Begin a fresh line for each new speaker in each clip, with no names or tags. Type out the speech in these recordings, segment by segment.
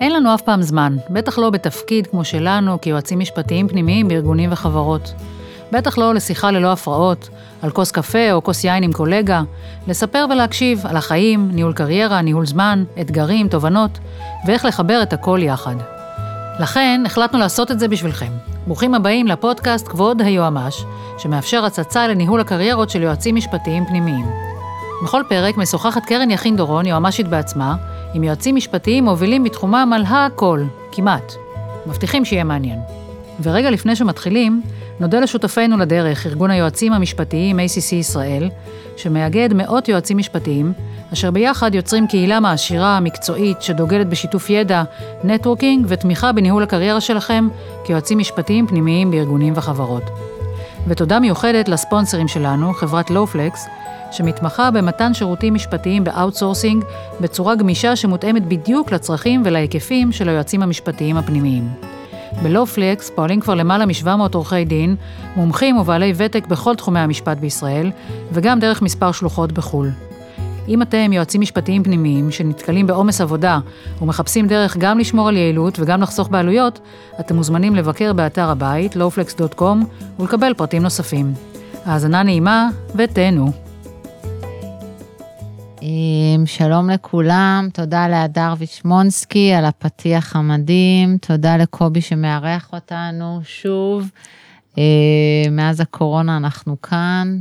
אין לנו אף פעם זמן, בטח לא בתפקיד כמו שלנו כיועצים משפטיים פנימיים בארגונים וחברות. בטח לא לשיחה ללא הפרעות, על כוס קפה או כוס יין עם קולגה, לספר ולהקשיב על החיים, ניהול קריירה, ניהול זמן, אתגרים, תובנות, ואיך לחבר את הכל יחד. לכן החלטנו לעשות את זה בשבילכם. ברוכים הבאים לפודקאסט כבוד היועמ"ש, שמאפשר הצצה לניהול הקריירות של יועצים משפטיים פנימיים. בכל פרק משוחחת קרן יכין דורון, יועמ"שית בעצמה, עם יועצים משפטיים מובילים בתחומם על הכל, כמעט. מבטיחים שיהיה מעניין. ורגע לפני שמתחילים, נודה לשותפינו לדרך, ארגון היועצים המשפטיים ACC ישראל, שמאגד מאות יועצים משפטיים, אשר ביחד יוצרים קהילה מעשירה, מקצועית, שדוגלת בשיתוף ידע, נטוורקינג ותמיכה בניהול הקריירה שלכם כיועצים משפטיים פנימיים בארגונים וחברות. ותודה מיוחדת לספונסרים שלנו, חברת לואופלקס, שמתמחה במתן שירותים משפטיים ב outsourcing בצורה גמישה שמותאמת בדיוק לצרכים ולהיקפים של היועצים המשפטיים הפנימיים. בלואופלקס פועלים כבר למעלה מ-700 עורכי דין, מומחים ובעלי ותק בכל תחומי המשפט בישראל, וגם דרך מספר שלוחות בחו"ל. אם אתם יועצים משפטיים פנימיים שנתקלים בעומס עבודה ומחפשים דרך גם לשמור על יעילות וגם לחסוך בעלויות, אתם מוזמנים לבקר באתר הבית, lowflex.com, ולקבל פרטים נוספים. האזנה נעימה ותהנו.
שלום לכולם, תודה להדר וישמונסקי על הפתיח המדהים, תודה לקובי שמארח אותנו שוב. מאז הקורונה אנחנו כאן,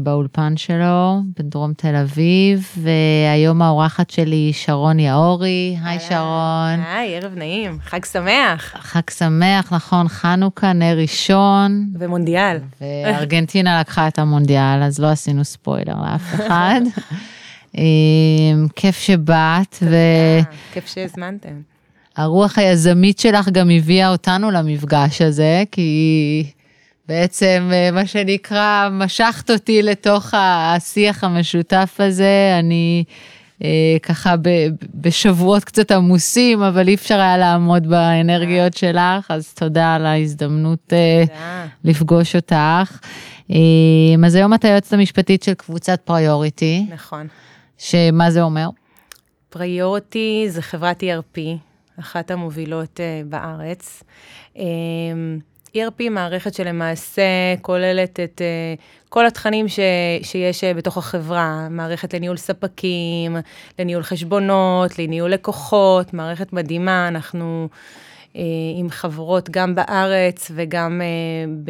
באולפן שלו, בדרום תל אביב, והיום האורחת שלי היא שרון יאורי. היי שרון.
היי, ערב נעים, חג שמח.
חג שמח, נכון, חנוכה, נר ראשון.
ומונדיאל.
וארגנטינה לקחה את המונדיאל, אז לא עשינו ספוילר לאף אחד. כיף שבאת. ו...
כיף שהזמנתם.
הרוח היזמית שלך גם הביאה אותנו למפגש הזה, כי בעצם, מה שנקרא, משכת אותי לתוך השיח המשותף הזה. אני ככה בשבועות קצת עמוסים, אבל אי אפשר היה לעמוד באנרגיות שלך, אז תודה על ההזדמנות לפגוש אותך. אז היום את היועצת המשפטית של קבוצת פריוריטי.
נכון.
שמה זה אומר?
פריוריטי זה חברת ERP, אחת המובילות בארץ. ERP מערכת שלמעשה כוללת את uh, כל התכנים ש, שיש uh, בתוך החברה, מערכת לניהול ספקים, לניהול חשבונות, לניהול לקוחות, מערכת מדהימה, אנחנו uh, עם חברות גם בארץ וגם uh,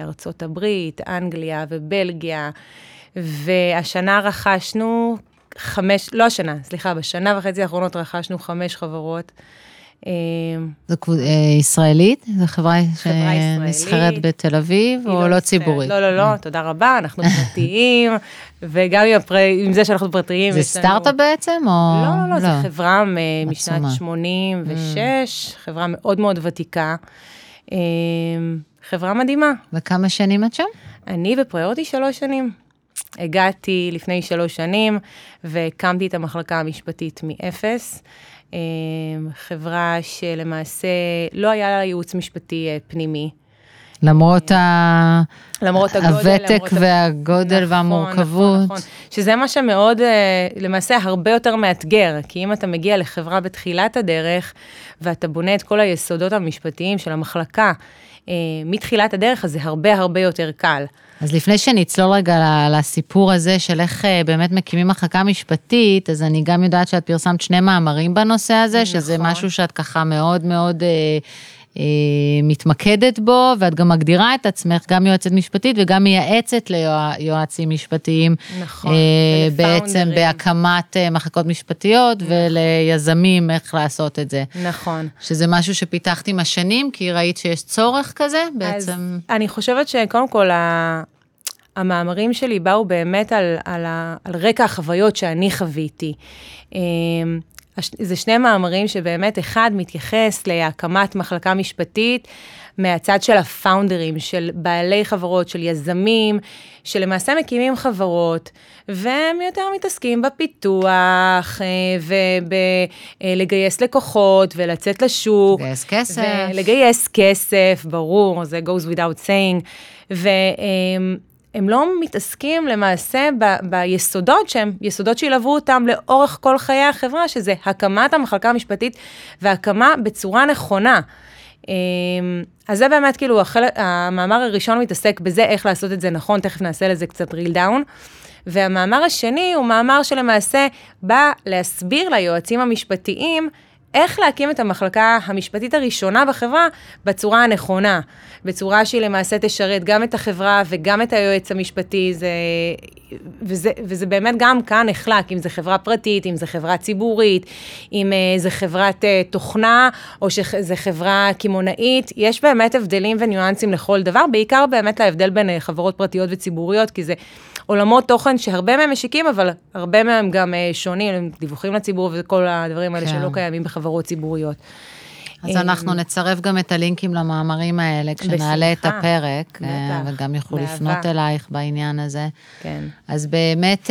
בארצות הברית, אנגליה ובלגיה, והשנה רכשנו חמש, לא השנה, סליחה, בשנה וחצי האחרונות רכשנו חמש חברות.
זו ישראלית? זו חברה שנסחרת בתל אביב, או לא, לא ציבורית?
לא, לא, לא, תודה רבה, אנחנו פרטיים, וגם עם זה שאנחנו פרטיים,
זה סטארט-אפ בעצם, או...
לא, לא, לא, זו חברה משנת 86, חברה מאוד מאוד ותיקה, חברה מדהימה.
וכמה שנים את שם?
אני בפריורטי שלוש שנים. הגעתי לפני שלוש שנים והקמתי את המחלקה המשפטית מאפס. חברה שלמעשה לא היה לה ייעוץ משפטי פנימי.
למרות, ה...
למרות הגודל,
הוותק למרות והגודל נכון, והמורכבות. נכון, נכון.
שזה מה שמאוד, למעשה, הרבה יותר מאתגר, כי אם אתה מגיע לחברה בתחילת הדרך, ואתה בונה את כל היסודות המשפטיים של המחלקה מתחילת הדרך, אז זה הרבה הרבה יותר קל.
אז לפני שנצלול רגע לסיפור הזה של איך באמת מקימים מחלקה משפטית, אז אני גם יודעת שאת פרסמת שני מאמרים בנושא הזה, נכון. שזה משהו שאת ככה מאוד מאוד אה, אה, מתמקדת בו, ואת גם מגדירה את עצמך, גם יועצת משפטית וגם מייעצת ליועצים משפטיים.
נכון.
אה, בעצם בהקמת אה, מחלקות משפטיות נכון. וליזמים איך לעשות את זה.
נכון.
שזה משהו שפיתחת עם השנים, כי ראית שיש צורך כזה בעצם.
אז אני חושבת שקודם כל, המאמרים שלי באו באמת על, על, על רקע החוויות שאני חוויתי. זה שני מאמרים שבאמת אחד מתייחס להקמת מחלקה משפטית מהצד של הפאונדרים, של בעלי חברות, של יזמים, שלמעשה מקימים חברות, והם יותר מתעסקים בפיתוח, ובלגייס לקוחות, ולצאת לשוק.
לגייס כסף.
ולגייס כסף, ברור, זה goes without saying. ו... הם לא מתעסקים למעשה ב, ביסודות שהם יסודות שילוו אותם לאורך כל חיי החברה, שזה הקמת המחלקה המשפטית והקמה בצורה נכונה. אמ, אז זה באמת כאילו, החל... המאמר הראשון מתעסק בזה, איך לעשות את זה נכון, תכף נעשה לזה קצת ריל דאון. והמאמר השני הוא מאמר שלמעשה בא להסביר ליועצים המשפטיים איך להקים את המחלקה המשפטית הראשונה בחברה בצורה הנכונה, בצורה שהיא למעשה תשרת גם את החברה וגם את היועץ המשפטי, זה, וזה, וזה באמת גם כאן נחלק, אם זה חברה פרטית, אם זה חברה ציבורית, אם uh, זה חברת uh, תוכנה, או שזה חברה קמעונאית, יש באמת הבדלים וניואנסים לכל דבר, בעיקר באמת להבדל בין uh, חברות פרטיות וציבוריות, כי זה עולמות תוכן שהרבה מהם משיקים, אבל הרבה מהם גם uh, שונים, הם דיווחים לציבור וכל הדברים האלה כן. שלא קיימים בחברות ציבוריות.
אז אנחנו נצרף גם את הלינקים למאמרים האלה כשנעלה את הפרק, בטח, וגם יוכלו באהבה. לפנות אלייך בעניין הזה.
כן.
אז באמת,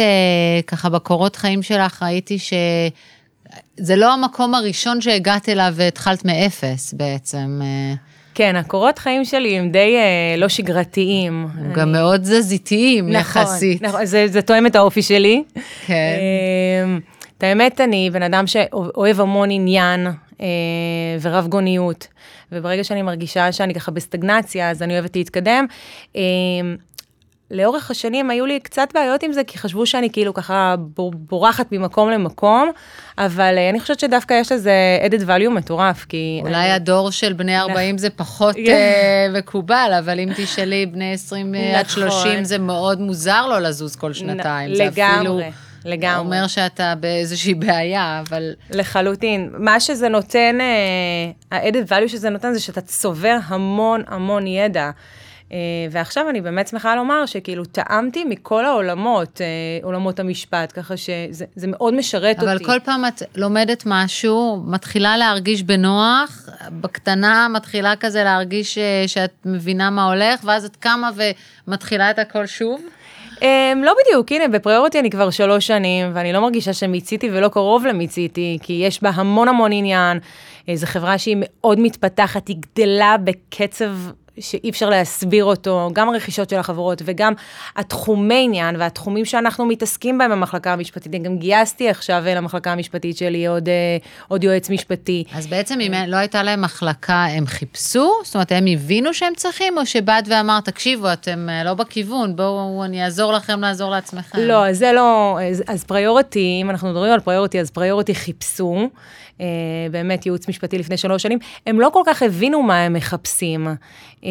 ככה בקורות חיים שלך ראיתי ש... זה לא המקום הראשון שהגעת אליו והתחלת מאפס בעצם.
כן, הקורות חיים שלי הם די אה, לא שגרתיים.
הם אני... גם מאוד תזזיתיים נכון, יחסית.
נכון, זה, זה תואם את האופי שלי.
כן. אה,
את האמת, אני בן אדם שאוהב המון עניין אה, ורב גוניות, וברגע שאני מרגישה שאני ככה בסטגנציה, אז אני אוהבת להתקדם. אה, לאורך השנים היו לי קצת בעיות עם זה, כי חשבו שאני כאילו ככה בורחת ממקום למקום, אבל אה, אני חושבת שדווקא יש לזה added value מטורף, כי...
אולי אני... הדור של בני 40 זה פחות uh, מקובל, אבל אם תשאלי בני 20 נכון. עד 30, זה מאוד מוזר לו לזוז כל שנתיים.
לגמרי. זה אפילו... לגמרי.
אומר שאתה באיזושהי בעיה, אבל...
לחלוטין. מה שזה נותן, ה-added value שזה נותן, זה שאתה צובר המון המון ידע. אה, ועכשיו אני באמת שמחה לומר שכאילו טעמתי מכל העולמות, אה, עולמות המשפט, ככה שזה מאוד משרת
אבל
אותי.
אבל כל פעם את לומדת משהו, מתחילה להרגיש בנוח, בקטנה מתחילה כזה להרגיש אה, שאת מבינה מה הולך, ואז את קמה ומתחילה את הכל שוב?
Um, לא בדיוק, הנה, בפריוריטי אני כבר שלוש שנים, ואני לא מרגישה שמיציתי ולא קרוב למיציתי, כי יש בה המון המון עניין. זו חברה שהיא מאוד מתפתחת, היא גדלה בקצב שאי אפשר להסביר אותו, גם הרכישות של החברות וגם התחומי עניין והתחומים שאנחנו מתעסקים בהם במחלקה המשפטית. אני גם גייסתי עכשיו למחלקה המשפטית שלי עוד, אה, עוד יועץ משפטי.
אז בעצם אם לא הייתה להם מחלקה, הם חיפשו? זאת אומרת, הם הבינו שהם צריכים, או שבאת ואמרת, תקשיבו, אתם אה, לא בכיוון, בואו אני אעזור לכם לעזור לעצמכם?
לא, זה לא, אז, אז פריוריטי, אם אנחנו מדברים על פריוריטי, אז פריוריטי חיפשו. אה, באמת ייעוץ משפטי לפני שלוש שנים, הם לא כל כך הבינו מה הם מחפשים. אה,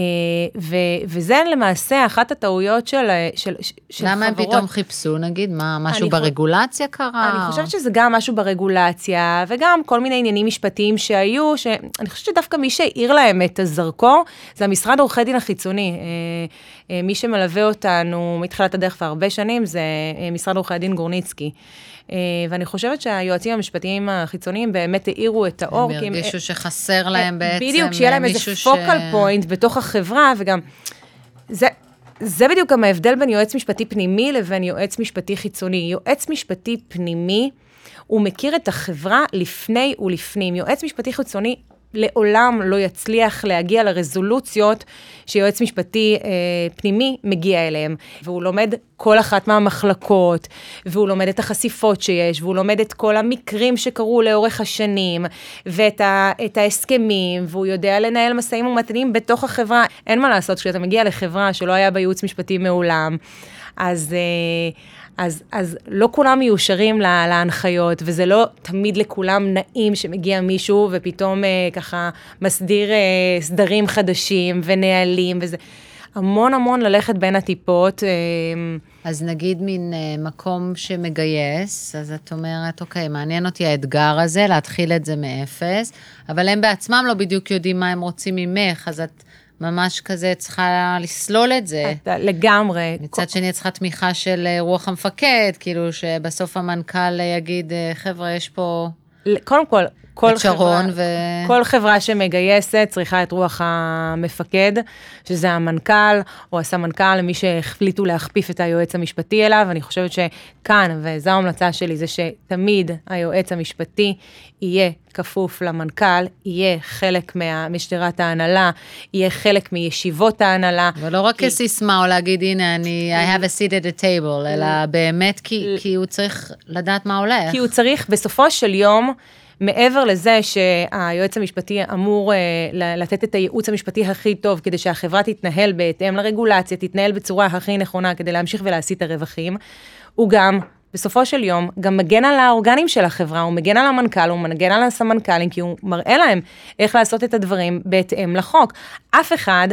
ו, וזה למעשה אחת הטעויות של, של, של
למה חברות. למה הם פתאום חיפשו, נגיד? מה, משהו ברגולציה קרה?
אני חושבת שזה גם משהו ברגולציה, וגם כל מיני עניינים משפטיים שהיו, שאני חושבת שדווקא מי שהאיר להם את הזרקור, זה המשרד עורכי דין החיצוני. אה, מי שמלווה אותנו מתחילת הדרך והרבה שנים, זה משרד עורכי הדין גורניצקי. אה, ואני חושבת שהיועצים המשפטיים החיצוניים באמת האירו את האור.
הם הרגישו שחסר להם בעצם
בדיוק, שיהיה להם איזה פוקל פוינט בתוך החברה, וגם... זה, זה בדיוק גם ההבדל בין יועץ משפטי פנימי לבין יועץ משפטי חיצוני. יועץ משפטי פנימי, הוא מכיר את החברה לפני ולפנים. יועץ משפטי חיצוני לעולם לא יצליח להגיע לרזולוציות שיועץ משפטי אה, פנימי מגיע אליהם. והוא לומד כל אחת מהמחלקות, והוא לומד את החשיפות שיש, והוא לומד את כל המקרים שקרו לאורך השנים, ואת ה, ההסכמים, והוא יודע לנהל משאים ומתנים בתוך החברה. אין מה לעשות, כשאתה מגיע לחברה שלא היה בה ייעוץ משפטי מעולם, אז... אה, אז, אז לא כולם מיושרים לה, להנחיות, וזה לא תמיד לכולם נעים שמגיע מישהו ופתאום אה, ככה מסדיר אה, סדרים חדשים ונהלים וזה. המון המון ללכת בין הטיפות. אה,
אז נגיד מין אה, מקום שמגייס, אז את אומרת, אוקיי, מעניין אותי האתגר הזה, להתחיל את זה מאפס, אבל הם בעצמם לא בדיוק יודעים מה הם רוצים ממך, אז את... ממש כזה צריכה לסלול את זה.
אתה, לגמרי.
מצד שני, את צריכה תמיכה של אה, רוח המפקד, כאילו שבסוף המנכ"ל יגיד, אה, חבר'ה, יש פה...
קודם כל, כל
את שרון
חברה,
ו...
כל חברה שמגייסת צריכה את רוח המפקד, שזה המנכ"ל או הסמנכ"ל, מי שהחליטו להכפיף את היועץ המשפטי אליו. אני חושבת שכאן, וזו ההמלצה שלי, זה שתמיד היועץ המשפטי יהיה כפוף למנכ"ל, יהיה חלק מה- משדרת ההנהלה, יהיה חלק מישיבות ההנהלה.
ולא רק
כי-
כסיסמה או להגיד, הנה, אני, I have a seat at the table, אלא באמת כי, כי הוא צריך לדעת מה הולך.
כי הוא צריך בסופו של יום, מעבר לזה שהיועץ המשפטי אמור אה, לתת את הייעוץ המשפטי הכי טוב כדי שהחברה תתנהל בהתאם לרגולציה, תתנהל בצורה הכי נכונה כדי להמשיך ולהשיא את הרווחים, הוא גם, בסופו של יום, גם מגן על האורגנים של החברה, הוא מגן על המנכ"ל, הוא מגן על הסמנכ"לים, כי הוא מראה להם איך לעשות את הדברים בהתאם לחוק. אף אחד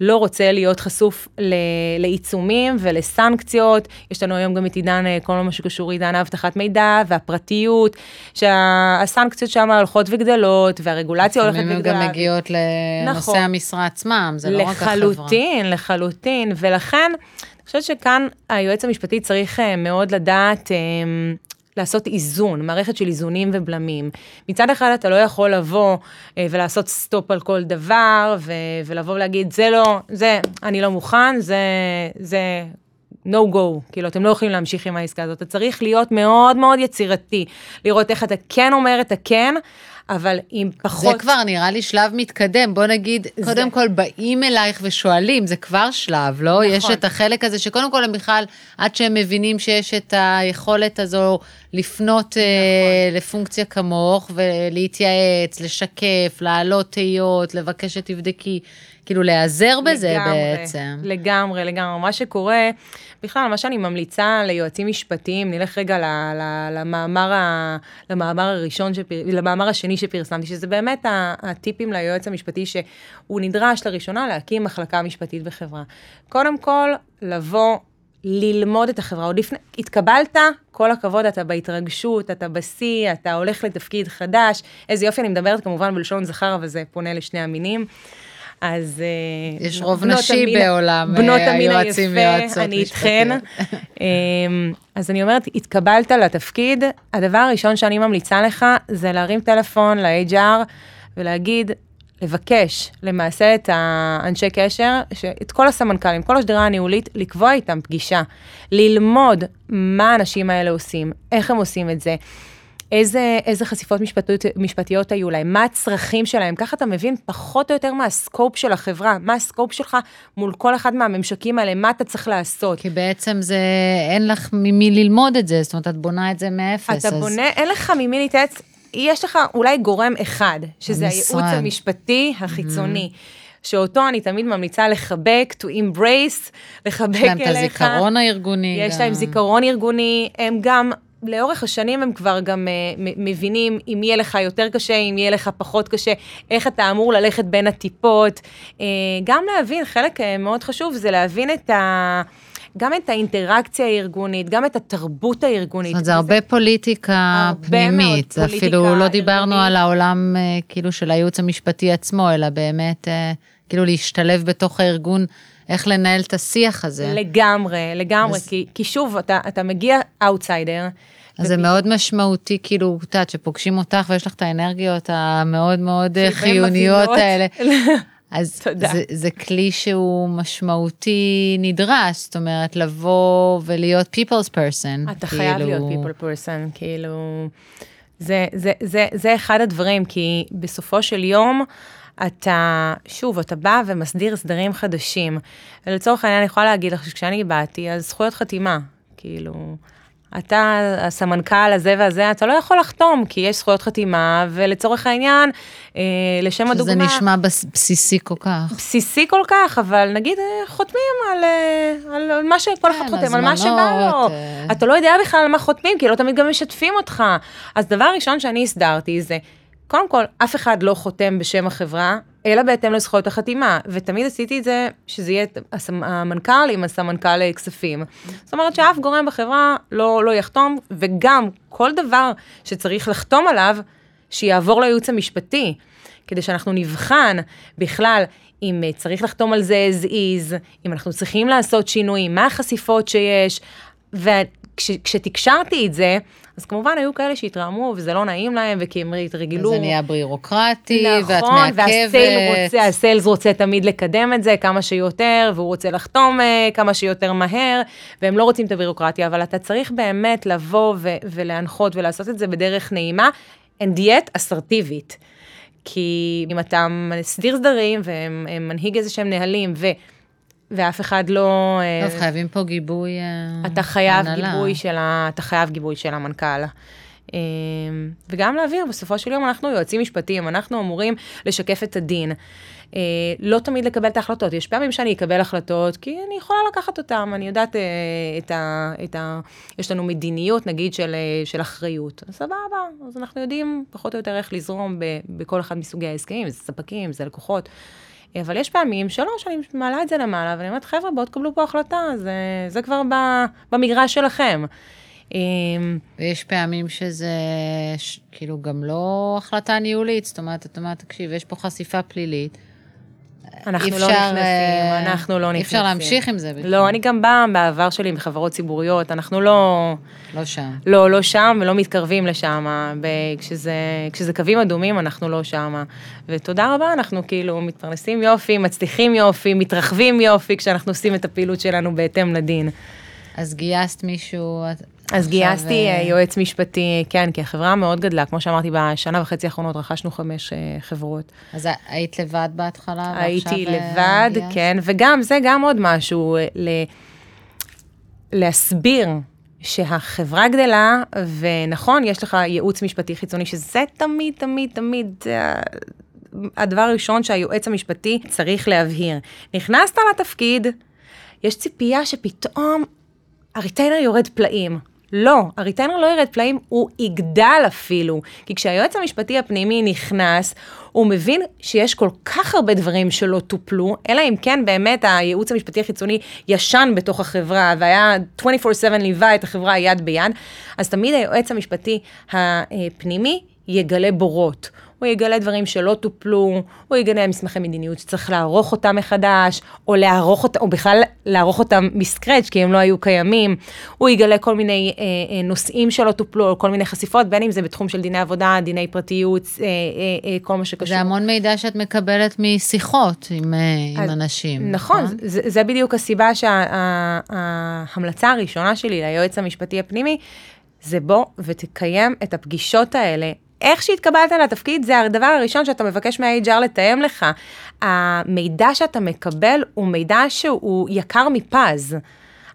לא רוצה להיות חשוף ל- לעיצומים ולסנקציות. יש לנו היום גם את עידן, אה, כל מה שקשור עידן האבטחת מידע והפרטיות, שהסנקציות שם הולכות וגדלות, והרגולציה הולכת
לפעמים
וגדלה.
הן גם מגיעות לנושא
נכון.
המשרה עצמם, זה לא רק החברה.
לחלוטין, לחלוטין, ולכן, אני חושבת שכאן היועץ המשפטי צריך אה, מאוד לדעת אה, לעשות איזון, מערכת של איזונים ובלמים. מצד אחד אתה לא יכול לבוא אה, ולעשות סטופ על כל דבר, ולבוא ולהגיד, זה לא, זה, אני לא מוכן, זה, זה no go, כאילו, אתם לא יכולים להמשיך עם העסקה הזאת. אתה צריך להיות מאוד מאוד יצירתי, לראות איך אתה כן אומר את הכן, אבל עם פחות...
זה כבר נראה לי שלב מתקדם, בוא נגיד,
זה-
קודם כל באים אלייך ושואלים, זה כבר שלב, לא?
נכון.
יש את החלק הזה שקודם כל הם בכלל, עד שהם מבינים שיש את היכולת הזו לפנות אה,
נכון.
לפונקציה כמוך ולהתייעץ, לשקף, להעלות תהיות, לבקש שתבדקי, כאילו להיעזר בזה
לגמרי,
בעצם.
לגמרי, לגמרי. מה שקורה, בכלל, מה שאני ממליצה ליועצים משפטיים, נלך רגע ל, ל, למאמר, ה, למאמר הראשון, שפר, למאמר השני שפרסמתי, שזה באמת הטיפים ליועץ המשפטי, שהוא נדרש לראשונה להקים מחלקה משפטית בחברה. קודם כל, לבוא ללמוד את החברה. עוד לפני, התקבלת, כל הכבוד, אתה בהתרגשות, אתה בשיא, אתה הולך לתפקיד חדש. איזה יופי, אני מדברת כמובן בלשון זכר, אבל זה פונה לשני המינים. אז... אה,
יש רוב נשי
המין-
בעולם,
בנות
אה,
המין
היועצים
היפה,
ויועצות
אני איתכן. אמ, אז אני אומרת, התקבלת לתפקיד, הדבר הראשון שאני ממליצה לך זה להרים טלפון ל-HR ולהגיד, לבקש למעשה את האנשי קשר, את כל הסמנכ"לים, כל השדרה הניהולית, לקבוע איתם פגישה, ללמוד מה האנשים האלה עושים, איך הם עושים את זה. איזה, איזה חשיפות משפטיות, משפטיות היו להם, מה הצרכים שלהם, ככה אתה מבין פחות או יותר מה הסקופ של החברה, מה הסקופ שלך מול כל אחד מהממשקים האלה, מה אתה צריך לעשות.
כי בעצם זה, אין לך ממי ללמוד את זה, זאת אומרת, את בונה את זה מאפס.
אתה
אז-
בונה, אין לך ממי להתייעץ, יש לך אולי גורם אחד, שזה
המשרד.
הייעוץ המשפטי החיצוני. שאותו אני תמיד ממליצה לחבק, to embrace, לחבק
יש להם
אליך.
את הזיכרון הארגוני.
יש
גם.
להם זיכרון ארגוני, הם גם, לאורך השנים הם כבר גם מ- מבינים אם יהיה לך יותר קשה, אם יהיה לך פחות קשה, איך אתה אמור ללכת בין הטיפות. Uh, גם להבין, חלק uh, מאוד חשוב זה להבין את ה... גם את האינטראקציה הארגונית, גם את התרבות הארגונית.
זאת אומרת, זה הרבה פוליטיקה
הרבה
פנימית.
מאוד
זה אפילו
פוליטיקה
לא דיברנו
ארגונית.
על העולם אה, כאילו של הייעוץ המשפטי עצמו, אלא באמת אה, כאילו להשתלב בתוך הארגון, איך לנהל את השיח הזה.
לגמרי, לגמרי,
אז-
כי, כי שוב, אתה, אתה מגיע אאוטסיידר.
אז זה מאוד משמעותי, כאילו, את יודעת, שפוגשים אותך ויש לך את האנרגיות המאוד מאוד אה, חיוניות. האלה. אז. זה, זה כלי שהוא משמעותי נדרש, זאת אומרת, לבוא ולהיות people's person.
אתה חייב להיות people person, כאילו, זה, זה, זה, זה אחד הדברים, כי בסופו של יום, אתה, שוב, אתה בא ומסדיר סדרים חדשים. ולצורך העניין, אני יכולה להגיד לך שכשאני באתי, אז זכויות חתימה, כאילו, אתה, הסמנכ"ל הזה והזה, אתה לא יכול לחתום, כי יש זכויות חתימה, ולצורך העניין, אה, לשם
שזה
הדוגמה...
נשמע בס- בסיסי כל כך.
בסיסי כל כך, אבל נגיד אה, חותמים על, אה, על, על מה שכל אחד
כן,
חותם, על מה שבא
הזמנות,
לו.
אה.
אתה לא יודע בכלל על מה חותמים, כי לא תמיד גם משתפים אותך. אז דבר ראשון שאני הסדרתי זה, קודם כל, אף אחד לא חותם בשם החברה, אלא בהתאם לזכויות החתימה, ותמיד עשיתי את זה, שזה יהיה המנכ"ל עם הסמנכ"ל כספים. זאת אומרת שאף גורם בחברה לא, לא יחתום, וגם כל דבר שצריך לחתום עליו, שיעבור לייעוץ המשפטי, כדי שאנחנו נבחן בכלל אם אה, צריך לחתום על זה as is, אם אנחנו צריכים לעשות שינויים, מה החשיפות שיש, כש, כשתקשרתי את זה, אז כמובן היו כאלה שהתרעמו וזה לא נעים להם וכי הם התרגלו.
זה נהיה בירוקרטי, ואת
נכון,
מעכבת.
והסיילס רוצה, רוצה תמיד לקדם את זה כמה שיותר, והוא רוצה לחתום אה, כמה שיותר מהר, והם לא רוצים את הבירוקרטיה, אבל אתה צריך באמת לבוא ו- ולהנחות ולעשות את זה בדרך נעימה, and yet אסרטיבית. כי אם אתה מסדיר סדרים ומנהיג איזה שהם נהלים, ו... ואף אחד לא... אה,
טוב, חייבים פה גיבוי אה,
אתה חייב
הנהלה.
גיבוי של ה... אתה חייב גיבוי של המנכ"ל. אה, וגם להעביר, בסופו של יום אנחנו יועצים משפטיים, אנחנו אמורים לשקף את הדין. אה, לא תמיד לקבל את ההחלטות, יש פעמים שאני אקבל החלטות, כי אני יכולה לקחת אותן, אני יודעת אה, את ה... את ה יש לנו מדיניות, נגיד, של, אה, של אחריות. אז סבבה, אז אנחנו יודעים פחות או יותר איך לזרום ב, בכל אחד מסוגי ההסכמים, זה ספקים, זה לקוחות. אבל יש פעמים שלא, שאני מעלה את זה למעלה, ואני אומרת, חבר'ה, בואו תקבלו פה החלטה, זה, זה כבר ב, במגרש שלכם. אמ,
ויש פעמים שזה ש- כאילו גם לא החלטה ניהולית, זאת אומרת, את אומרת, תקשיב, יש פה חשיפה פלילית.
אנחנו
אי
לא
אפשר,
נכנסים,
אה,
אנחנו לא
אי
נכנסים.
אפשר להמשיך עם זה בכלל.
לא, אני גם באה בעבר שלי עם חברות ציבוריות, אנחנו לא,
לא שם.
לא, לא שם ולא מתקרבים לשם. כשזה, כשזה קווים אדומים, אנחנו לא שם. ותודה רבה, אנחנו כאילו מתפרנסים יופי, מצליחים יופי, מתרחבים יופי, כשאנחנו עושים את הפעילות שלנו בהתאם לדין.
אז גייסת מישהו...
אז גייסתי
אה,
אה, יועץ משפטי, כן, כי החברה מאוד גדלה, כמו שאמרתי, בשנה וחצי האחרונות רכשנו חמש אה, חברות.
אז היית לבד בהתחלה.
הייתי לבד,
גייסת?
כן, וגם, זה גם עוד משהו, ל... להסביר שהחברה גדלה, ונכון, יש לך ייעוץ משפטי חיצוני, שזה תמיד, תמיד, תמיד... הדבר הראשון שהיועץ המשפטי צריך להבהיר. נכנסת לתפקיד, יש ציפייה שפתאום הריטיינר יורד פלאים. לא, הריטיינר לא ירד פלאים, הוא יגדל אפילו. כי כשהיועץ המשפטי הפנימי נכנס, הוא מבין שיש כל כך הרבה דברים שלא טופלו, אלא אם כן באמת הייעוץ המשפטי החיצוני ישן בתוך החברה, והיה 24/7 ליווה את החברה יד ביד, אז תמיד היועץ המשפטי הפנימי יגלה בורות. הוא יגלה דברים שלא טופלו, הוא יגלה מסמכי מדיניות שצריך לערוך אותם מחדש, או לערוך אותם, או בכלל לערוך אותם מסקרץ', כי הם לא היו קיימים. הוא יגלה כל מיני אה, אה, נושאים שלא טופלו, או כל מיני חשיפות, בין אם זה בתחום של דיני עבודה, דיני פרטיות, אה, אה, אה, כל מה שקשור.
זה המון מידע שאת מקבלת משיחות עם, אה, עם
אז-
אנשים.
נכון, זה, זה בדיוק הסיבה שההמלצה הראשונה שלי ליועץ המשפטי הפנימי, זה בוא ותקיים את הפגישות האלה. איך שהתקבלת לתפקיד, זה הדבר הראשון שאתה מבקש מה-HR לתאם לך. המידע שאתה מקבל הוא מידע שהוא יקר מפז.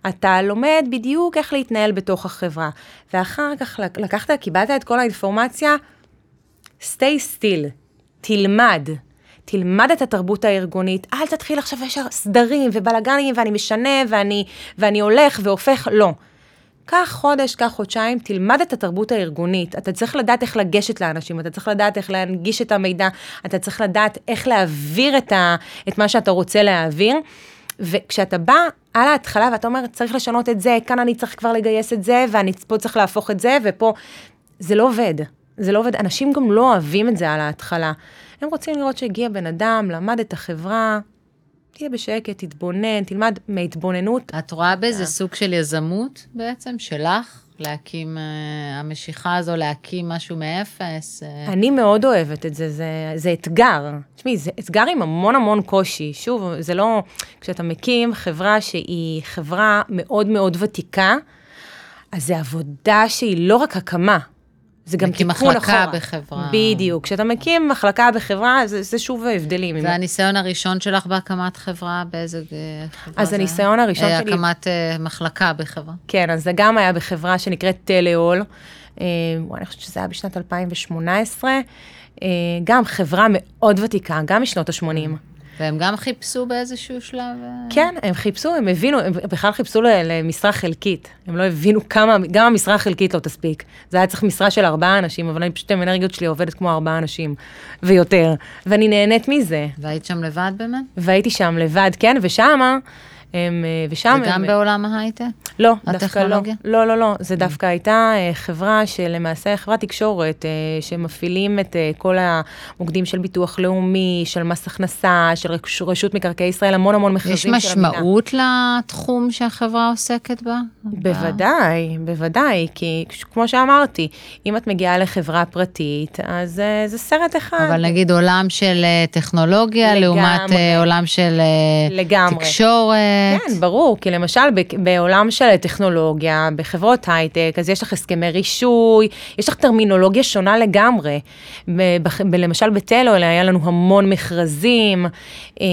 אתה לומד בדיוק איך להתנהל בתוך החברה. ואחר כך לקחת, קיבלת את כל האינפורמציה, stay still, תלמד. תלמד את התרבות הארגונית, אל תתחיל עכשיו ישר סדרים ובלאגנים ואני משנה ואני, ואני הולך והופך, לא. קח חודש, קח חודשיים, תלמד את התרבות הארגונית. אתה צריך לדעת איך לגשת לאנשים, אתה צריך לדעת איך להנגיש את המידע, אתה צריך לדעת איך להעביר את, ה, את מה שאתה רוצה להעביר. וכשאתה בא על ההתחלה ואתה אומר, צריך לשנות את זה, כאן אני צריך כבר לגייס את זה, ואני פה צריך להפוך את זה, ופה... זה לא עובד. זה לא עובד. אנשים גם לא אוהבים את זה על ההתחלה. הם רוצים לראות שהגיע בן אדם, למד את החברה, תהיה בשקט, תתבונן, תלמד מהתבוננות.
את רואה בזה סוג של יזמות בעצם, שלך? להקים, אה, המשיכה הזו, להקים משהו מאפס? אה,
אני מאוד אוהבת את זה, זה, זה אתגר. תשמעי, זה אתגר עם המון המון קושי. שוב, זה לא... כשאתה מקים חברה שהיא חברה מאוד מאוד ותיקה, אז זה עבודה שהיא לא רק הקמה, זה גם
מקים
תיקון
מחלקה
אחורה.
בחברה.
בדיוק. כשאתה מקים מחלקה בחברה, זה, זה שוב הבדלים.
זה הניסיון הראשון שלך בהקמת חברה? באיזה אה, חברה
אז
זה?
הניסיון הראשון
אה,
שלי-
הקמת אה, מחלקה בחברה.
כן, אז זה גם היה בחברה שנקראת טלאול. אני חושבת שזה היה בשנת 2018. אה, גם חברה מאוד ותיקה, גם משנות ה-80.
והם גם חיפשו באיזשהו שלב? אה,
כן, הם חיפשו, הם הבינו, הם בכלל חיפשו למשרה חלקית. הם לא הבינו כמה, גם המשרה החלקית לא תספיק. זה היה צריך משרה של ארבעה אנשים, אבל אני פשוט עם אנרגיות שלי עובדת כמו ארבעה אנשים, ויותר. ואני נהנית מזה.
והיית שם לבד באמת?
והייתי שם לבד, כן, ושמה הם, אה, ושם
וגם
הם...
בעולם ההייטק?
לא, דווקא לא. לא, לא, לא. זה דווקא הייתה אה, חברה שלמעשה, חברת תקשורת, אה, שמפעילים את כל המוקדים של ביטוח לאומי, של מס הכנסה, של רש- רשות מקרקעי ישראל, המון המון מכרזים
יש
של המדינה.
משמעות לתחום שהחברה עוסקת בה?
בוודאי, בוודאי, כי כמו שאמרתי, אם את מגיעה לחברה פרטית, אז זה סרט אחד.
אבל נגיד עולם של טכנולוגיה,
לגמרי.
לעומת עולם של
לגמרי.
תקשורת.
כן, ברור, כי למשל בעולם של טכנולוגיה, בחברות הייטק, אז יש לך הסכמי רישוי, יש לך טרמינולוגיה שונה לגמרי. למשל בטלו, אלא היה לנו המון מכרזים, אה,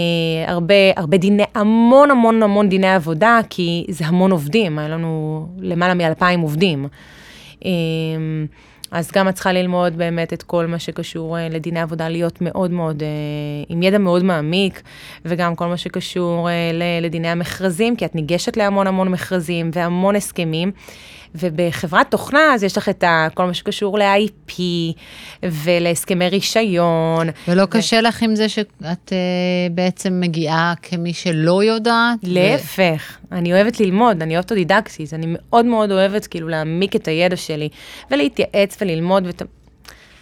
הרבה, הרבה דיני, המון המון המון דיני עבודה, כי זה המון עובדים, היה לנו למעלה מאלפיים עובדים. אז גם את צריכה ללמוד באמת את כל מה שקשור אה, לדיני עבודה, להיות מאוד מאוד, אה, עם ידע מאוד מעמיק, וגם כל מה שקשור אה, לדיני המכרזים, כי את ניגשת להמון המון מכרזים והמון הסכמים. ובחברת תוכנה, אז יש לך את ה, כל מה שקשור ל-IP ולהסכמי רישיון.
ולא קשה לך עם זה שאת אה, בעצם מגיעה כמי שלא יודעת? ו-
להפך, אני אוהבת ללמוד, אני אוטודידקטית, אני מאוד מאוד אוהבת כאילו להעמיק את הידע שלי, ולהתייעץ וללמוד, ות...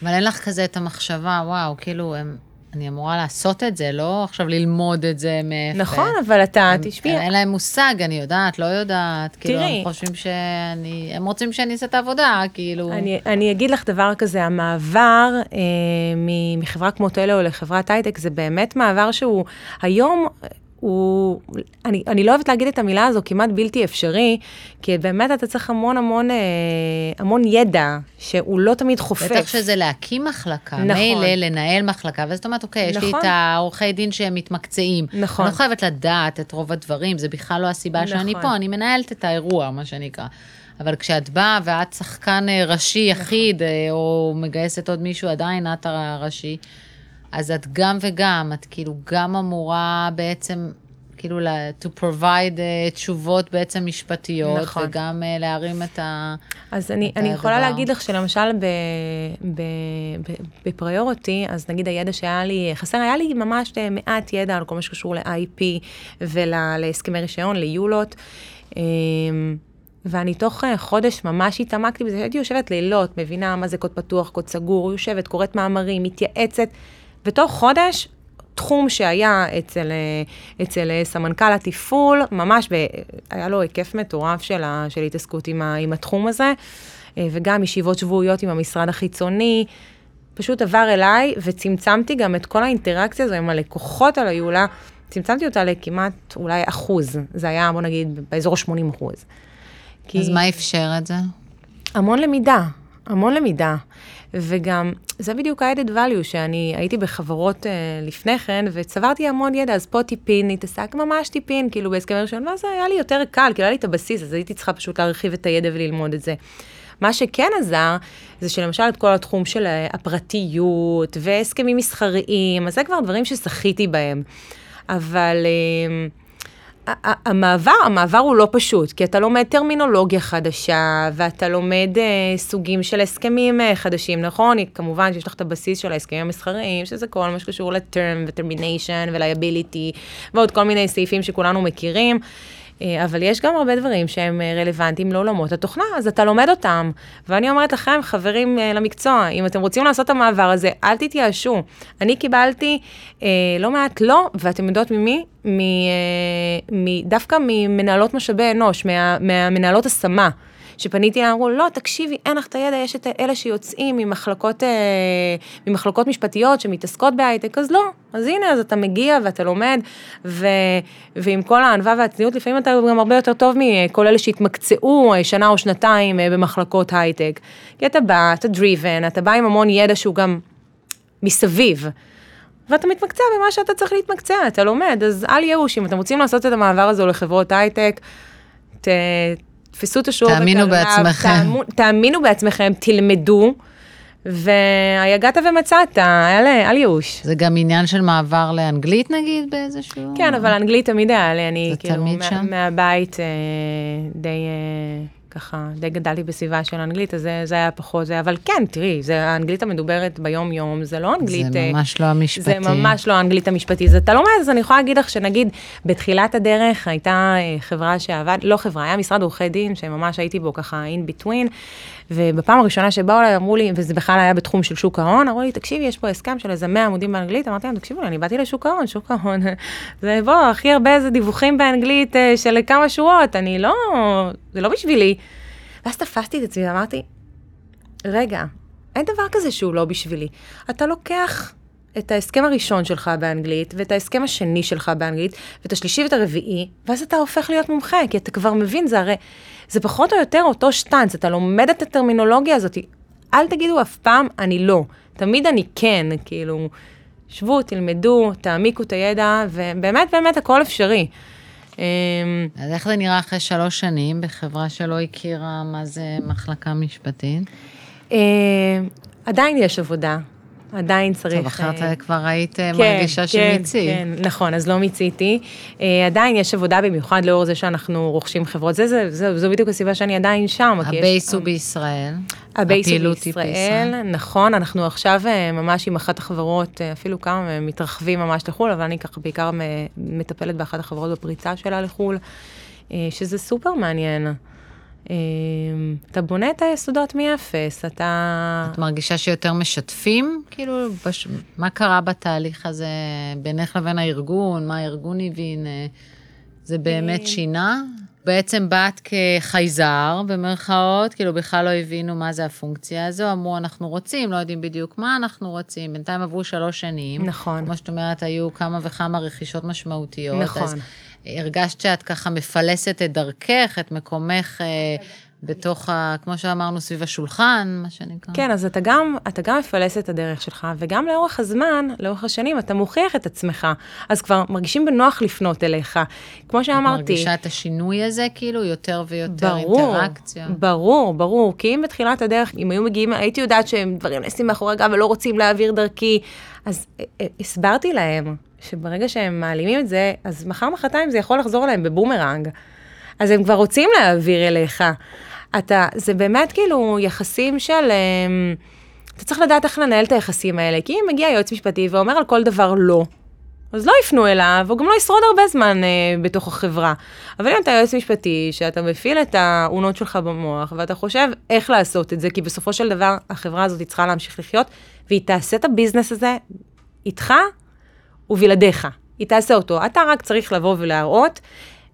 אבל אין לך כזה את המחשבה, וואו, כאילו, הם, אני אמורה לעשות את זה, לא עכשיו ללמוד את זה מאפס.
נכון, אבל אתה,
הם-
תשמעי,
אין להם מושג, אני יודעת, לא יודעת. כאילו,
תראי.
הם חושבים שאני... הם רוצים שאני אעשה את העבודה, כאילו...
אני, אני אגיד לך דבר כזה, המעבר אה, מחברה כמו טלו לחברת הייטק, זה באמת מעבר שהוא, היום הוא, אני, אני לא אוהבת להגיד את המילה הזו, כמעט בלתי אפשרי, כי באמת אתה צריך המון המון, אה, המון ידע, שהוא לא תמיד חופף.
בטח שזה להקים מחלקה,
נכון.
מילא לנהל מחלקה, ואז זאת אומרת, אוקיי, יש לי
נכון.
את העורכי דין שהם מתמקצעים.
נכון.
אני לא חייבת לדעת את רוב הדברים, זה בכלל לא הסיבה שאני
נכון.
פה, אני מנהלת את האירוע, מה שנקרא. אבל כשאת באה ואת שחקן אה, ראשי
נכון.
יחיד, אה, או מגייסת עוד מישהו, עדיין את הראשי, אז את גם וגם, את כאילו גם אמורה בעצם, כאילו, to provide אה, תשובות בעצם משפטיות,
נכון.
וגם אה, להרים את ה...
אז אני,
את
אני יכולה
הדבר.
להגיד לך שלמשל בפריוריטי, אז נגיד הידע שהיה לי חסר, היה לי ממש אה, מעט ידע על כל מה שקשור ל-IP ולהסכמי רישיון, ליולות. אמ, ואני תוך חודש ממש התעמקתי בזה, הייתי יושבת לילות, מבינה מה זה קוד פתוח, קוד סגור, יושבת, קוראת מאמרים, מתייעצת, ותוך חודש, תחום שהיה אצל, אה, אצל אה, סמנכ"ל התפעול, ממש ב, היה לו היקף מטורף של, ה, של התעסקות עם, ה, עם התחום הזה, אה, וגם ישיבות שבועיות עם המשרד החיצוני, פשוט עבר אליי, וצמצמתי גם את כל האינטראקציה הזו עם הלקוחות על היולה, צמצמתי אותה לכמעט אולי אחוז, זה היה בוא נגיד באזור ה-80 אחוז. כי
אז מה אפשר את זה?
המון למידה, המון למידה. וגם, זה בדיוק ה-added value, שאני הייתי בחברות uh, לפני כן, וצברתי המון ידע, אז פה טיפין, התעסק ממש טיפין, כאילו בהסכמי ראשון, ואז היה לי יותר קל, כאילו היה לי את הבסיס, אז הייתי צריכה פשוט להרחיב את הידע וללמוד את זה. מה שכן עזר, זה שלמשל את כל התחום של אה, הפרטיות והסכמים מסחריים, אז זה כבר דברים שזכיתי בהם. אבל... ה- המעבר, המעבר הוא לא פשוט, כי אתה לומד טרמינולוגיה חדשה, ואתה לומד אה, סוגים של הסכמים אה, חדשים, נכון? כמובן שיש לך את הבסיס של ההסכמים המסחריים, שזה כל מה שקשור ל-term ו-termination ו-liability, ועוד כל מיני סעיפים שכולנו מכירים. אה, אבל יש גם הרבה דברים שהם אה, רלוונטיים לעולמות התוכנה, אז אתה לומד אותם. ואני אומרת לכם, חברים אה, למקצוע, אם אתם רוצים לעשות את המעבר הזה, אל תתייאשו. אני קיבלתי אה, לא מעט לא, ואתם יודעות ממי? מ, אה, מ, דווקא ממנהלות משאבי אנוש, מה, מהמנהלות השמה. שפניתי אליהם, אמרו, לא, תקשיבי, אין לך את הידע, יש את אלה שיוצאים ממחלקות, אה, ממחלקות משפטיות שמתעסקות בהייטק, אז לא. אז הנה, אז אתה מגיע ואתה לומד, ו, ועם כל הענווה והצניעות, לפעמים אתה גם הרבה יותר טוב מכל אלה שהתמקצעו אה, שנה או שנתיים אה, במחלקות הייטק. כי אתה בא, אתה driven, אתה בא עם המון ידע שהוא גם מסביב. ואתה מתמקצע במה שאתה צריך להתמקצע, אתה לומד, אז אל ייאוש, אם אתם רוצים לעשות את המעבר הזה לחברות הייטק, ת, תפסו את השור
תאמינו
בקרניו,
בעצמכם.
תאמו, תאמינו בעצמכם, תלמדו, והגעת ומצאת, אל, אל ייאוש.
זה גם עניין של מעבר לאנגלית נגיד באיזשהו...
כן, אבל אנגלית תמיד היה לי, אני כאילו מה? מהבית אה, די, אה, ככה, די גדלתי בסביבה של אנגלית, אז זה, זה היה פחות זה, אבל כן, תראי, זה האנגלית המדוברת ביום-יום, זה לא אנגלית...
זה ממש לא המשפטי.
זה ממש לא האנגלית המשפטי. אז אתה לומד, אז אני יכולה להגיד לך שנגיד, בתחילת הדרך הייתה חברה שעבד, לא חברה, היה משרד עורכי דין, שממש הייתי בו ככה in between, ובפעם הראשונה שבאו אליי, אמרו לי, וזה בכלל היה בתחום של שוק ההון, אמרו לי, תקשיבי, יש פה הסכם של איזה 100 עמודים באנגלית, אמרתי להם, תקשיבו, אני באתי לשוק ההון, שוק ההון, זה בוא, הכי הרבה איזה דיווחים באנגלית אה, של כמה שורות, אני לא, זה לא בשבילי. ואז תפסתי את עצמי ואמרתי, רגע, אין דבר כזה שהוא לא בשבילי. אתה לוקח את ההסכם הראשון שלך באנגלית, ואת ההסכם השני שלך באנגלית, ואת השלישי ואת הרביעי, ואז אתה הופך להיות מומחה, כי אתה כבר מבין, זה הרי, זה פחות או יותר אותו שטאנץ, אתה לומד את הטרמינולוגיה הזאת. אל תגידו אף פעם, אני לא. תמיד אני כן, כאילו, שבו, תלמדו, תעמיקו את הידע, ובאמת, באמת, הכל אפשרי.
אמ, אז איך זה נראה אחרי שלוש שנים בחברה שלא הכירה מה זה מחלקה משפטית?
אמ, עדיין יש עבודה, עדיין צריך...
טוב, אחרת uh, כבר היית כן, מרגישה כן, שמיצי.
כן, נכון, אז לא מיציתי. Uh, עדיין יש עבודה במיוחד לאור זה שאנחנו רוכשים חברות. זה, זה, זה, זו בדיוק הסיבה שאני עדיין שם.
ה base הוא בישראל.
ה base הוא בישראל, נכון. אנחנו עכשיו ממש עם אחת החברות, אפילו כמה מתרחבים ממש לחו"ל, אבל אני ככה בעיקר מטפלת באחת החברות בפריצה שלה לחו"ל, שזה סופר מעניין. אמ, אתה בונה את היסודות מאפס, אתה...
את מרגישה שיותר משתפים? כאילו, בש... מה קרה בתהליך הזה בינך לבין הארגון? מה הארגון הבין? אה, זה באמת אמ, שינה? בעצם באת כחייזר, במרכאות, כאילו בכלל לא הבינו מה זה הפונקציה הזו, אמרו, אנחנו רוצים, לא יודעים בדיוק מה אנחנו רוצים. בינתיים עברו שלוש שנים.
נכון.
כמו שאת אומרת, היו כמה וכמה רכישות משמעותיות.
נכון.
אז הרגשת שאת ככה מפלסת את דרכך, את מקומך אה, בתוך, ה, כמו שאמרנו, סביב השולחן, מה שנקרא.
כן, אז אתה גם, אתה גם מפלס את הדרך שלך, וגם לאורך הזמן, לאורך השנים, אתה מוכיח את עצמך. אז כבר מרגישים בנוח לפנות אליך. כמו שאמרתי... את
מרגישה את השינוי הזה, כאילו, יותר ויותר
ברור,
אינטראקציה?
ברור, ברור. כי אם בתחילת הדרך, אם היו מגיעים, הייתי יודעת שהם דברים נעשים מאחורי הגב ולא רוצים להעביר דרכי, אז אה, אה, הסברתי להם שברגע שהם מעלימים את זה, אז מחר מחרתיים זה יכול לחזור אליהם בבומרנג. אז הם כבר רוצים להעביר אליך. אתה, זה באמת כאילו יחסים של... אמ, אתה צריך לדעת איך לנהל את היחסים האלה, כי אם מגיע יועץ משפטי ואומר על כל דבר לא, אז לא יפנו אליו, הוא גם לא ישרוד הרבה זמן אה, בתוך החברה. אבל אם אתה יועץ משפטי, שאתה מפעיל את האונות שלך במוח, ואתה חושב איך לעשות את זה, כי בסופו של דבר החברה הזאת צריכה להמשיך לחיות, והיא תעשה את הביזנס הזה איתך ובלעדיך. היא תעשה אותו. אתה רק צריך לבוא ולהראות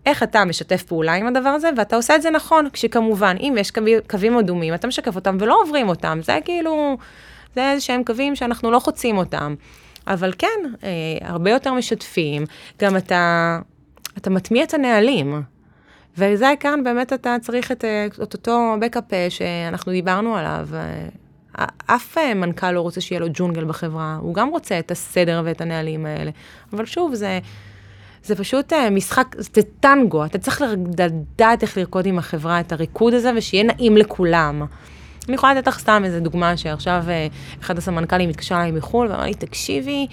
איך אתה משתף פעולה עם הדבר הזה, ואתה עושה את זה נכון, כשכמובן, אם יש קווי, קווים אדומים, אתה משקף אותם ולא עוברים אותם. זה כאילו, זה איזה שהם קווים שאנחנו לא חוצים אותם. אבל כן, אה, הרבה יותר משתפים. גם אתה, אתה מטמיע את הנהלים. וזה כאן באמת אתה צריך את, אה, את אותו בקאפ אה, שאנחנו דיברנו עליו. אף אה, מנכ"ל לא רוצה שיהיה לו ג'ונגל בחברה, הוא גם רוצה את הסדר ואת הנהלים האלה. אבל שוב, זה, זה פשוט אה, משחק, זה טנגו, אתה צריך לדעת איך לרקוד עם החברה את הריקוד הזה ושיהיה נעים לכולם. אני יכולה לתת לך סתם איזה דוגמה שעכשיו אה, אחד הסמנכ"לים התקשר אליי מחו"ל ואמר לי, תקשיבי,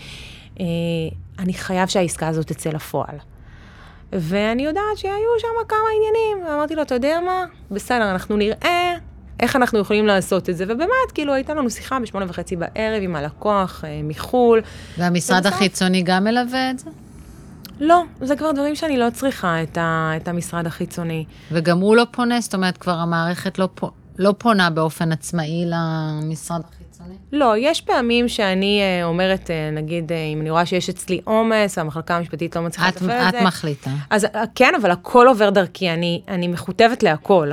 אני חייב שהעסקה הזאת תצא לפועל. ואני יודעת שהיו שם כמה עניינים, ואמרתי לו, אתה יודע מה? בסדר, אנחנו נראה איך אנחנו יכולים לעשות את זה, ובאמת, כאילו, הייתה לנו שיחה בשמונה וחצי בערב עם הלקוח אה, מחו"ל.
והמשרד ובסוף... החיצוני גם מלווה את זה?
לא, זה כבר דברים שאני לא צריכה, את, ה, את המשרד החיצוני.
וגם הוא לא פונה? זאת אומרת, כבר המערכת לא, פ... לא פונה באופן עצמאי למשרד החיצוני?
לא, יש פעמים שאני אה, אומרת, אה, נגיד, אה, אם אני רואה שיש אצלי עומס, והמחלקה המשפטית לא מצליחה
לתפעל את זה. את מחליטה.
אז כן, אבל הכל עובר דרכי, אני, אני מכותבת להכל.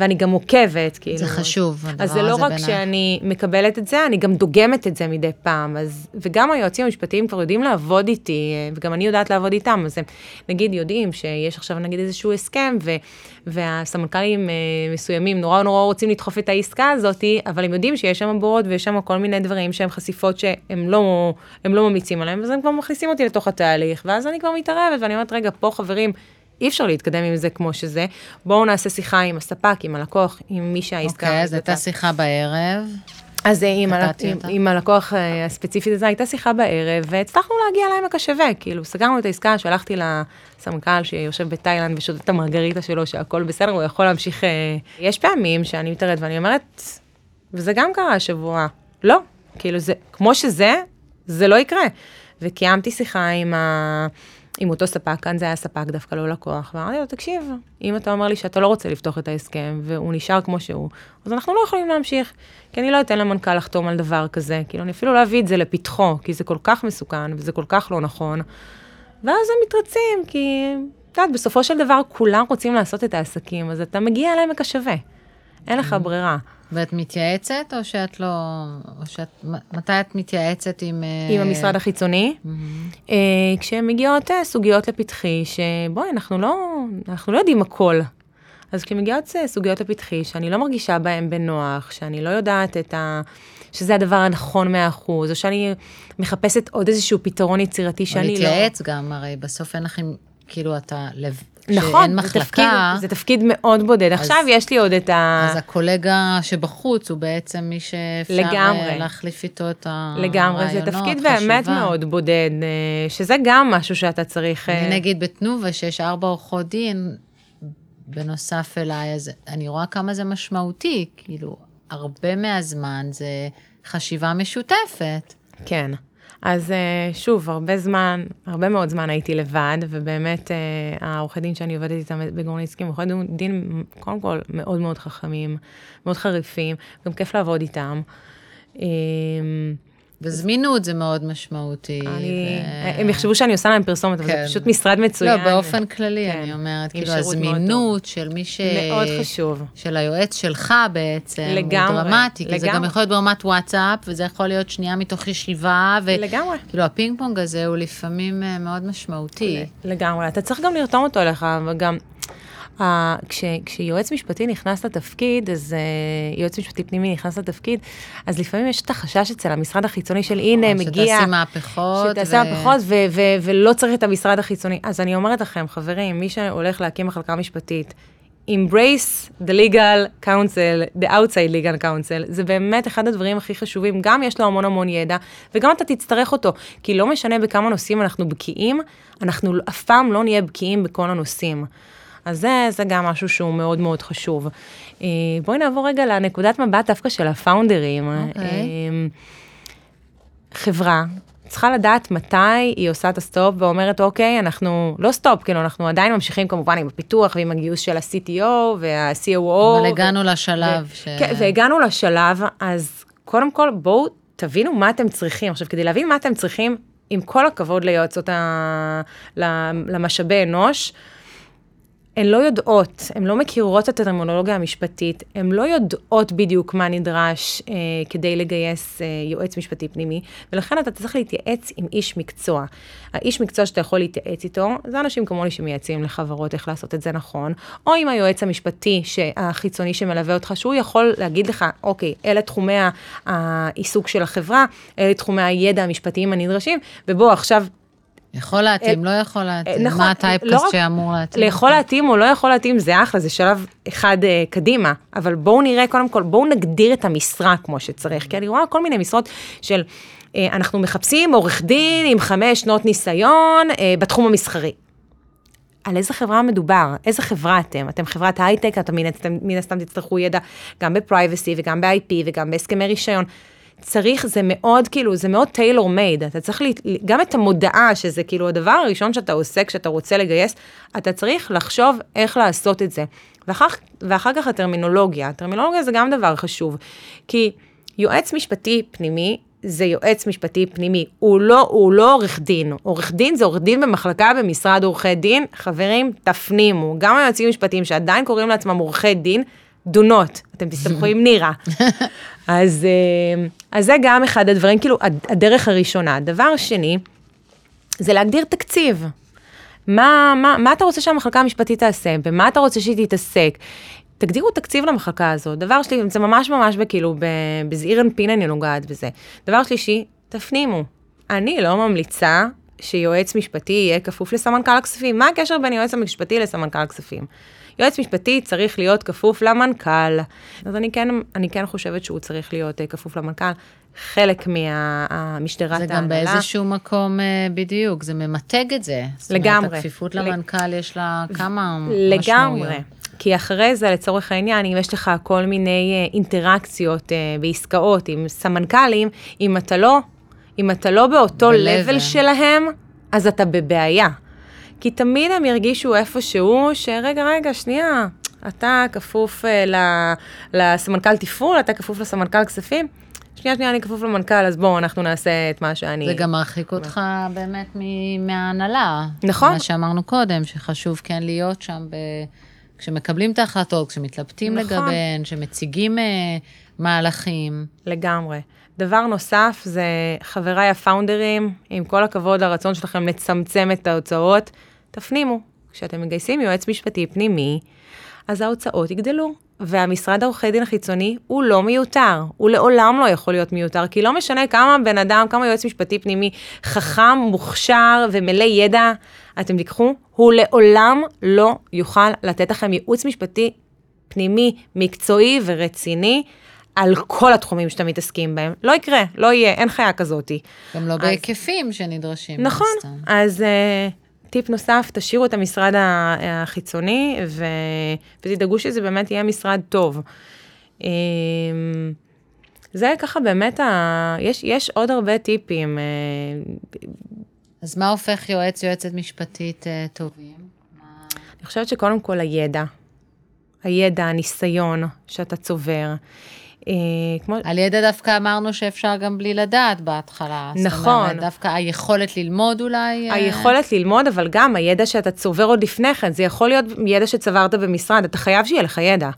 ואני גם עוקבת, כאילו.
זה חשוב, הדבר הזה בעיניי.
אז זה לא רק בעיני. שאני מקבלת את זה, אני גם דוגמת את זה מדי פעם. אז, וגם היועצים המשפטיים כבר יודעים לעבוד איתי, וגם אני יודעת לעבוד איתם, אז הם נגיד יודעים שיש עכשיו נגיד איזשהו הסכם, ו, והסמנכ"לים אה, מסוימים נורא נורא רוצים לדחוף את העסקה הזאת, אבל הם יודעים שיש שם בורד ויש שם כל מיני דברים שהם חשיפות שהם לא, לא ממיצים עליהם, אז הם כבר מכניסים אותי לתוך התהליך, ואז אני כבר מתערבת, ואני אומרת, רגע, פה חברים, אי אפשר להתקדם עם זה כמו שזה. בואו נעשה שיחה עם הספק, עם הלקוח, עם מי שהעסקה...
אוקיי, אז הייתה שיחה בערב.
אז אה, עם,
קטעתי
עם. עם הלקוח אה, הספציפית הזה, הייתה שיחה בערב, והצלחנו להגיע לעמק השווה, כאילו, סגרנו את העסקה, שלחתי לסמנכ"ל שיושב בתאילנד ושותה את המרגריטה שלו, שהכל בסדר, הוא יכול להמשיך... אה, יש פעמים שאני מתערבת ואני אומרת, וזה גם קרה השבוע, לא, כאילו זה, כמו שזה, זה לא יקרה. וקיימתי שיחה עם, ה... עם אותו ספק, כאן זה היה ספק דווקא לא לקוח, ואמרתי לו, תקשיב, אם אתה אומר לי שאתה לא רוצה לפתוח את ההסכם, והוא נשאר כמו שהוא, אז אנחנו לא יכולים להמשיך, כי אני לא אתן למנכ"ל לחתום על דבר כזה, כאילו אני אפילו לא אביא את זה לפתחו, כי זה כל כך מסוכן, וזה כל כך לא נכון, ואז הם מתרצים, כי, את יודעת, בסופו של דבר כולם רוצים לעשות את העסקים, אז אתה מגיע לעמק השווה, אין לך ברירה.
ואת מתייעצת, או שאת לא... או שאת... מתי את מתייעצת עם... אה,
עם המשרד החיצוני, אה, כשהן מגיעות אה, סוגיות לפתחי, שבואי, אנחנו לא, אנחנו לא יודעים הכל. אז כשמגיעות אה, סוגיות לפתחי, שאני לא מרגישה בהן בנוח, שאני לא יודעת את ה... שזה הדבר הנכון מאה אחוז, או שאני מחפשת עוד איזשהו פתרון יצירתי
או
שאני לא...
להתייעץ גם, הרי בסוף אין לכם, כאילו, אתה...
נכון,
שאין
זה תפקיד,
מחלקה,
זה תפקיד מאוד בודד. עכשיו יש לי עוד את ה...
אז הקולגה שבחוץ הוא בעצם מי שאפשר
לגמרי.
אה, להחליף איתו את הרעיונות,
לגמרי, זה תפקיד באמת
חשיבה.
מאוד בודד, אה, שזה גם משהו שאתה צריך... אה,
אני נגיד בתנובה, שיש ארבע עורכות דין, בנוסף אליי, אז אני רואה כמה זה משמעותי, כאילו, הרבה מהזמן זה חשיבה משותפת.
כן. אז אה, שוב, הרבה זמן, הרבה מאוד זמן הייתי לבד, ובאמת אה, העורכי דין שאני עובדת איתם בגורניצקי, עורכי דין, קודם כל, מאוד מאוד חכמים, מאוד חריפים, גם כיף לעבוד איתם.
וזמינות זה מאוד משמעותי.
אני,
ו-
הם יחשבו שאני עושה להם פרסומת, אבל
כן.
זה פשוט משרד מצוין.
לא, באופן כללי,
כן,
אני אומרת, כאילו, הזמינות של מי ש...
מאוד חשוב.
של היועץ שלך בעצם,
לגמרי,
הוא דרמטי, כי זה גם. יכול להיות ברמת וואטסאפ, וזה יכול להיות שנייה מתוך ישיבה,
לגמרי.
וכאילו הפינג פונג הזה הוא לפעמים אה, מאוד משמעותי.
לגמרי, אתה צריך גם לרתום אותו אליך, וגם... אה, כש, כשיועץ משפטי נכנס לתפקיד, אז אה, יועץ משפטי פנימי נכנס לתפקיד, אז לפעמים יש את החשש אצל המשרד החיצוני של הנה, מגיע...
שתעשי מהפכות.
שתעשה
ו-
מהפכות ו- ו- ולא צריך את המשרד החיצוני. אז אני אומרת לכם, חברים, מי שהולך להקים מחלקה משפטית, embrace the legal counsel, the outside legal counsel, זה באמת אחד הדברים הכי חשובים, גם יש לו המון המון ידע, וגם אתה תצטרך אותו, כי לא משנה בכמה נושאים אנחנו בקיאים, אנחנו אף פעם לא נהיה בקיאים בכל הנושאים. אז זה, זה גם משהו שהוא מאוד מאוד חשוב. אה, בואי נעבור רגע לנקודת מבט דווקא של הפאונדרים.
אוקיי.
אה, חברה צריכה לדעת מתי היא עושה את הסטופ ואומרת, אוקיי, אנחנו לא סטופ, כאילו, אנחנו עדיין ממשיכים כמובן עם הפיתוח ועם הגיוס של ה-CTO וה-COO.
אבל הגענו לשלב ש...
כן, והגענו לשלב, אז קודם כל, בואו תבינו מה אתם צריכים. עכשיו, כדי להבין מה אתם צריכים, עם כל הכבוד ליועצות ה... למשאבי אנוש, הן לא יודעות, הן לא מכירות את הטרמינולוגיה המשפטית, הן לא יודעות בדיוק מה נדרש אה, כדי לגייס אה, יועץ משפטי פנימי, ולכן אתה צריך להתייעץ עם איש מקצוע. האיש מקצוע שאתה יכול להתייעץ איתו, זה אנשים כמוני שמייעצים לחברות איך לעשות את זה נכון, או עם היועץ המשפטי החיצוני שמלווה אותך, שהוא יכול להגיד לך, אוקיי, אלה תחומי העיסוק של החברה, אלה תחומי הידע המשפטיים הנדרשים, ובוא עכשיו
יכול להתאים, לא יכול להתאים.
נכון,
מה
לא
הטייפקאסט
רק-
שאמור להתאים?
לאכול להתאים או לא יכול להתאים זה אחלה, זה שלב אחד אה, קדימה, אבל בואו נראה קודם כל, בואו נגדיר את המשרה כמו שצריך, כי אני רואה כל מיני משרות של, אה, אנחנו מחפשים עורך דין עם חמש שנות ניסיון אה, בתחום המסחרי. על איזה חברה מדובר? איזה חברה אתם? אתם חברת הייטק, אתם מן הסתם תצטרכו ידע גם בפרייבסי וגם ב-IP וגם בהסכמי רישיון. צריך, זה מאוד כאילו, זה מאוד טיילור מייד, אתה צריך, לה, גם את המודעה, שזה כאילו הדבר הראשון שאתה עושה כשאתה רוצה לגייס, אתה צריך לחשוב איך לעשות את זה. ואחר, ואחר כך הטרמינולוגיה, הטרמינולוגיה זה גם דבר חשוב, כי יועץ משפטי פנימי, זה יועץ משפטי פנימי, הוא לא, הוא לא עורך דין, עורך דין זה עורך דין במחלקה במשרד עורכי דין, חברים, תפנימו, גם היועצים המשפטיים שעדיין קוראים לעצמם עורכי דין, do not, אתם תסתבכו עם נירה. אז, אה, אז זה גם אחד הדברים, כאילו, הד- הדרך הראשונה. דבר שני, זה להגדיר תקציב. מה, מה, מה אתה רוצה שהמחלקה המשפטית תעשה? במה אתה רוצה שהיא תתעסק? תגדירו תקציב למחלקה הזאת. דבר שלי, זה ממש ממש בכאילו, בזעיר אנפין אני נוגעת בזה. דבר שלישי, תפנימו. אני לא ממליצה שיועץ משפטי יהיה כפוף לסמנכ"ל הכספים. מה הקשר בין יועץ המשפטי לסמנכ"ל הכספים? יועץ משפטי צריך להיות כפוף למנכ"ל. אז אני כן, אני כן חושבת שהוא צריך להיות uh, כפוף למנכ"ל. חלק מהמשטרת ההנהלה.
זה גם באיזשהו מקום uh, בדיוק, זה ממתג את זה.
לגמרי.
זאת אומרת, הכפיפות למנכ"ל יש לה כמה
לגמרי.
משמעויות.
לגמרי. כי אחרי זה, לצורך העניין, אם יש לך כל מיני uh, אינטראקציות בעסקאות עם סמנכ"לים, אם אתה לא, אם אתה לא באותו לבל שלהם, אז אתה בבעיה. כי תמיד הם ירגישו איפשהו, שרגע, רגע, שנייה, אתה כפוף uh, לסמנכ"ל תפעול, אתה כפוף לסמנכ"ל כספים. שנייה, שנייה, אני כפוף למנכ"ל, אז בואו, אנחנו נעשה את מה שאני...
זה גם מרחיק אותך באמת מההנהלה.
נכון.
מה שאמרנו קודם, שחשוב כן להיות שם ב... כשמקבלים את ההחלטות, כשמתלבטים נכון. לגביהן, כשמציגים uh, מהלכים.
לגמרי. דבר נוסף זה חבריי הפאונדרים, עם כל הכבוד לרצון שלכם לצמצם את ההוצאות, תפנימו, כשאתם מגייסים יועץ משפטי פנימי, אז ההוצאות יגדלו. והמשרד העורכי דין החיצוני הוא לא מיותר, הוא לעולם לא יכול להיות מיותר, כי לא משנה כמה בן אדם, כמה יועץ משפטי פנימי חכם, מוכשר ומלא ידע אתם תיקחו, הוא לעולם לא יוכל לתת לכם ייעוץ משפטי פנימי, מקצועי ורציני. על כל התחומים שאתם מתעסקים בהם. לא יקרה, לא יהיה, אין חיה כזאתי.
גם לא אז, בהיקפים שנדרשים.
נכון, אז uh, טיפ נוסף, תשאירו את המשרד החיצוני ו... ותדאגו שזה באמת יהיה משרד טוב. Um, זה ככה באמת, ה... יש, יש עוד הרבה טיפים. Uh,
אז מה הופך יועץ, יועצת משפטית uh, טובים?
אני חושבת שקודם כל הידע. הידע, הניסיון שאתה צובר.
אה, כמו... על ידע דווקא אמרנו שאפשר גם בלי לדעת בהתחלה.
נכון. זאת אומרת,
דווקא היכולת ללמוד אולי...
אה, היכולת ללמוד, אבל גם הידע שאתה צובר עוד לפני כן, זה יכול להיות ידע שצברת במשרד, אתה חייב שיהיה לך ידע.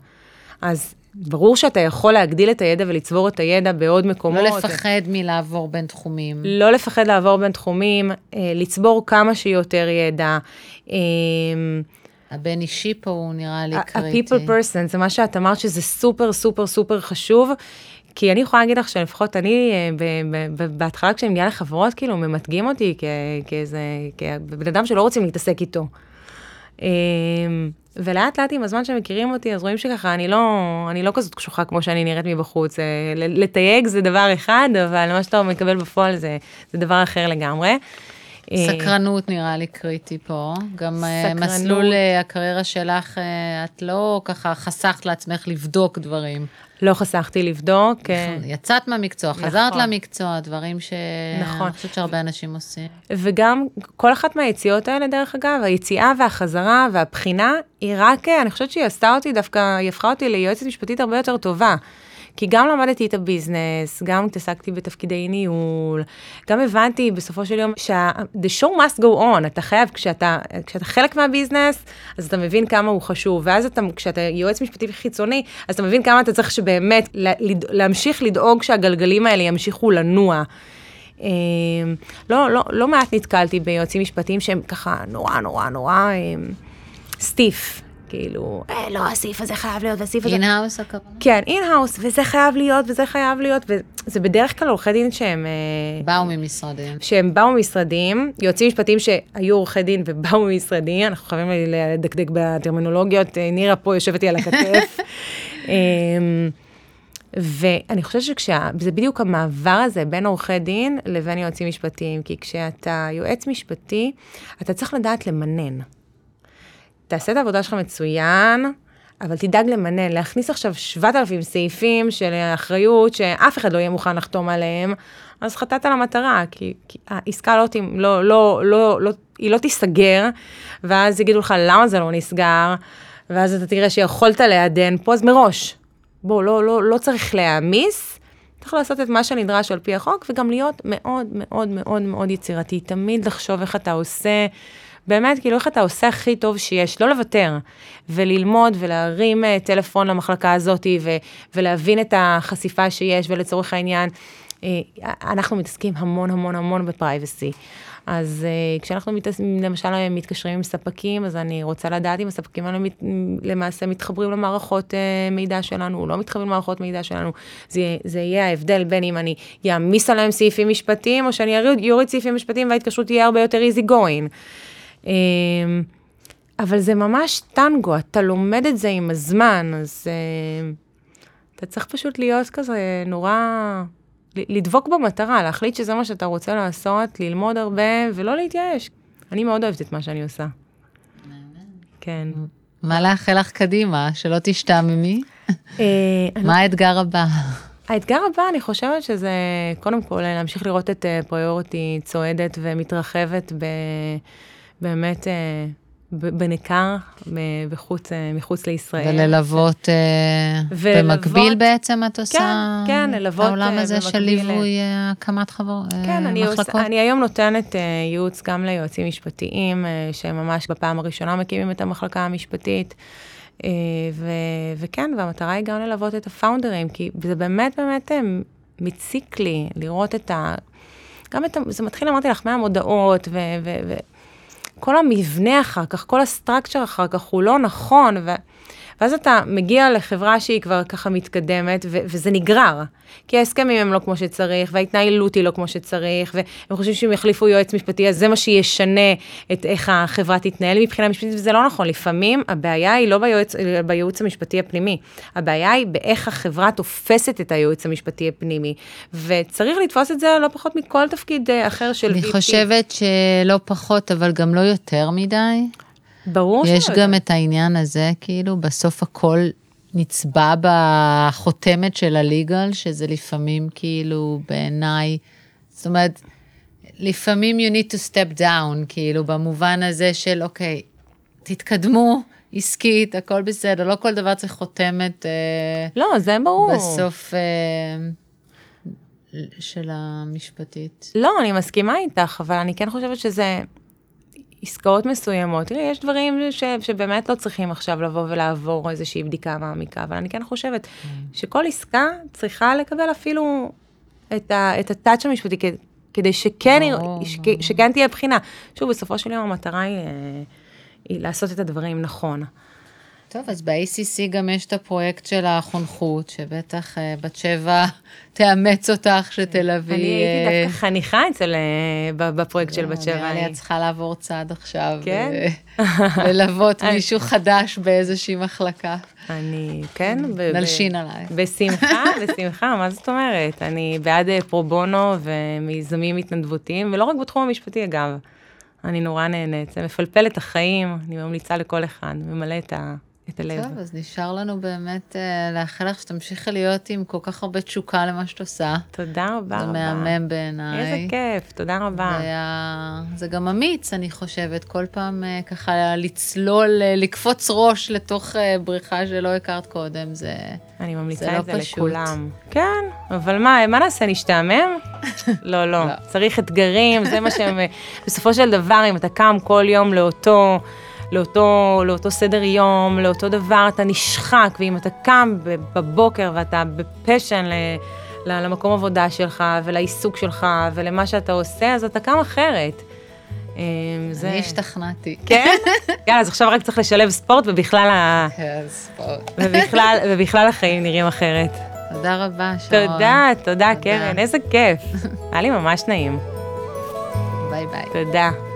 אז ברור שאתה יכול להגדיל את הידע ולצבור את הידע בעוד מקומות.
לא לפחד מלעבור בין תחומים.
לא לפחד לעבור בין תחומים, אה, לצבור כמה שיותר ידע.
הבין אישי פה הוא נראה לי קריטי.
ה-people person, זה מה שאת אמרת שזה סופר סופר סופר חשוב. כי אני יכולה להגיד לך שלפחות אני, אה, בהתחלה כשאני מגיעה לחברות, כאילו ממתגים אותי כאיזה, כבן אדם שלא רוצים להתעסק איתו. אמ, ולאט לאט עם הזמן שמכירים אותי, אז רואים שככה, אני לא, אני לא כזאת קשוחה כמו שאני נראית מבחוץ. אה, לתייג זה דבר אחד, אבל מה שאתה מקבל בפועל זה, זה דבר אחר לגמרי.
אה, סקרנות נראה לי קריטי פה. גם אה, סקרנות. מסלול אה, הקריירה שלך, את לא ככה חסכת לעצמך לבדוק דברים.
לא חסכתי לבדוק.
נכון, יצאת מהמקצוע, נכון. חזרת למקצוע, דברים שאני נכון. חושבת שהרבה אנשים עושים.
וגם כל אחת מהיציאות האלה, דרך אגב, היציאה והחזרה והבחינה, היא רק, אני חושבת שהיא עשתה אותי דווקא, היא הפכה אותי ליועצת משפטית הרבה יותר טובה. כי גם למדתי את הביזנס, גם התעסקתי בתפקידי ניהול, גם הבנתי בסופו של יום שה-the show must go on, אתה חייב, כשאתה, כשאתה חלק מה business, אז אתה מבין כמה הוא חשוב, ואז אתה, כשאתה יועץ משפטי חיצוני, אז אתה מבין כמה אתה צריך שבאמת להמשיך לדאוג שהגלגלים האלה ימשיכו לנוע. אמ, לא, לא, לא מעט נתקלתי ביועצים משפטיים שהם ככה נורא נורא נורא stiff. כאילו, אה, לא, הסעיף הזה חייב להיות, והסעיף הזה...
in-house הכוונה?
כן, in-house, וזה חייב להיות, וזה חייב להיות, וזה בדרך כלל עורכי דין שהם...
אה, באו ממשרדים.
שהם באו ממשרדים, יועצים משפטיים שהיו עורכי דין ובאו ממשרדים, אנחנו חייבים לדקדק בטרמינולוגיות, אה, נירה פה יושבת לי על הכתף. אמ, ואני חושבת שזה בדיוק המעבר הזה בין עורכי דין לבין יועצים משפטיים, כי כשאתה יועץ משפטי, אתה צריך לדעת למנן. תעשה את העבודה שלך מצוין, אבל תדאג למנן, להכניס עכשיו 7,000 סעיפים של אחריות שאף אחד לא יהיה מוכן לחתום עליהם, אז חטאת למטרה, כי, כי העסקה לא, לא, לא, לא, לא, היא לא תיסגר, ואז יגידו לך למה זה לא נסגר, ואז אתה תראה שיכולת לעדן פה, אז מראש. בוא, לא, לא, לא צריך להעמיס, צריך לעשות את מה שנדרש על פי החוק, וגם להיות מאוד מאוד מאוד מאוד יצירתי, תמיד לחשוב איך אתה עושה. באמת, כאילו, איך אתה עושה הכי טוב שיש, לא לוותר, וללמוד ולהרים uh, טלפון למחלקה הזאת, ו- ולהבין את החשיפה שיש, ולצורך העניין, uh, אנחנו מתעסקים המון המון המון בפרייבסי. אז uh, כשאנחנו מתעס... למשל מתקשרים עם ספקים, אז אני רוצה לדעת אם הספקים האלה מת... למעשה מתחברים למערכות uh, מידע שלנו, או לא מתחברים למערכות מידע שלנו. זה, זה יהיה ההבדל בין אם אני אעמיס עליהם סעיפים משפטיים, או שאני אוריד סעיפים משפטיים וההתקשרות תהיה הרבה יותר easy going. אמ, אבל זה ממש טנגו, אתה לומד את זה עם הזמן, אז אה, אתה צריך פשוט להיות כזה נורא, לדבוק במטרה, להחליט שזה מה שאתה רוצה לעשות, ללמוד הרבה ולא להתייאש. אני מאוד אוהבת את מה שאני עושה. כן.
מה לאחל לך קדימה? שלא תשתעממי? אה, מה האתגר הבא?
האתגר הבא, אני חושבת שזה, קודם כל, להמשיך לראות את פריוריטי צועדת ומתרחבת ב... באמת בניכר בחוץ, מחוץ לישראל.
וללוות, וללוות במקביל בעצם את עושה?
כן, כן, ללוות
במקביל. העולם הזה של ליווי הקמת חברות,
כן, אני, עוש, אני היום נותנת ייעוץ גם ליועצים משפטיים, שהם ממש בפעם הראשונה מקימים את המחלקה המשפטית. ו, וכן, והמטרה היא גם ללוות את הפאונדרים, כי זה באמת באמת מציק לי לראות את ה... גם את ה... זה מתחיל, אמרתי לך, מהמודעות, ו... ו, ו כל המבנה אחר כך, כל הסטרקצ'ר אחר כך הוא לא נכון, ו... ואז אתה מגיע לחברה שהיא כבר ככה מתקדמת, ו- וזה נגרר. כי ההסכמים הם לא כמו שצריך, וההתנהלות היא לא כמו שצריך, והם חושבים שהם יחליפו יועץ משפטי, אז זה מה שישנה את איך החברה תתנהל מבחינה משפטית, וזה לא נכון. לפעמים הבעיה היא לא ביועץ, בייעוץ המשפטי הפנימי, הבעיה היא באיך החברה תופסת את הייעוץ המשפטי הפנימי, וצריך לתפוס את זה לא פחות מכל תפקיד אה, אחר של
VP. אני חושבת שלא פחות, אבל גם לא יותר מדי.
ברור
יש גם יודע. את העניין הזה, כאילו, בסוף הכל נצבע בחותמת של הליגל, שזה לפעמים כאילו בעיניי, זאת אומרת, לפעמים you need to step down, כאילו, במובן הזה של, אוקיי, תתקדמו, עסקית, הכל בסדר, לא כל דבר צריך חותמת. אה,
לא, זה ברור.
בסוף אה, של המשפטית.
לא, אני מסכימה איתך, אבל אני כן חושבת שזה... עסקאות מסוימות, תראי, יש דברים ש, שבאמת לא צריכים עכשיו לבוא ולעבור איזושהי בדיקה מעמיקה, אבל אני כן חושבת mm. שכל עסקה צריכה לקבל אפילו את, ה, את הטאצ' המשפטי, כדי שכן, oh, ש, שכן תהיה בחינה. שוב, בסופו של יום המטרה היא, אה, היא לעשות את הדברים נכון.
טוב, אז ב-ACC גם יש את הפרויקט של החונכות, שבטח uh, בת שבע תאמץ אותך, שתלווי...
אני הייתי אה, דווקא חניכה אצל, uh, בפרויקט של בת שבע.
נראה לי את צריכה לעבור צעד עכשיו. כן? ללוות מישהו חדש באיזושהי מחלקה.
אני, כן.
נלשין עלייך.
בשמחה, בשמחה, מה זאת אומרת? אני בעד פרו בונו ומיזמים התנדבותיים, ולא רק בתחום המשפטי, אגב. אני נורא נהנית, זה מפלפל את החיים, אני ממליצה לכל אחד, ממלא את ה... את הלב.
טוב, אז נשאר לנו באמת uh, לאחל לך שתמשיכי להיות עם כל כך הרבה תשוקה למה שאת עושה.
תודה רבה
זה
רבה.
זה מהמם בעיניי.
איזה כיף, תודה רבה.
זה, היה... זה גם אמיץ, אני חושבת, כל פעם uh, ככה לצלול, uh, לקפוץ ראש לתוך uh, בריכה שלא הכרת קודם, זה
אני ממליצה
זה
את
לא
זה
פשוט.
לכולם. כן, אבל מה, מה נעשה, נשתעמם? לא, לא, לא. צריך אתגרים, זה מה שהם... בסופו של דבר, אם אתה קם כל יום לאותו... לאותו, לאותו סדר יום, לאותו דבר, אתה נשחק, ואם אתה קם בבוקר ואתה בפשן למקום עבודה שלך ולעיסוק שלך ולמה שאתה עושה, אז אתה קם אחרת.
אמ, זה... אני השתכנעתי.
כן? יאללה, אז עכשיו רק צריך לשלב ספורט ובכלל ה...
כן, ספורט.
ובכלל, ובכלל החיים נראים אחרת.
תודה רבה, שרון.
תודה, תודה, קרן, איזה כיף. היה לי ממש נעים.
ביי ביי.
תודה.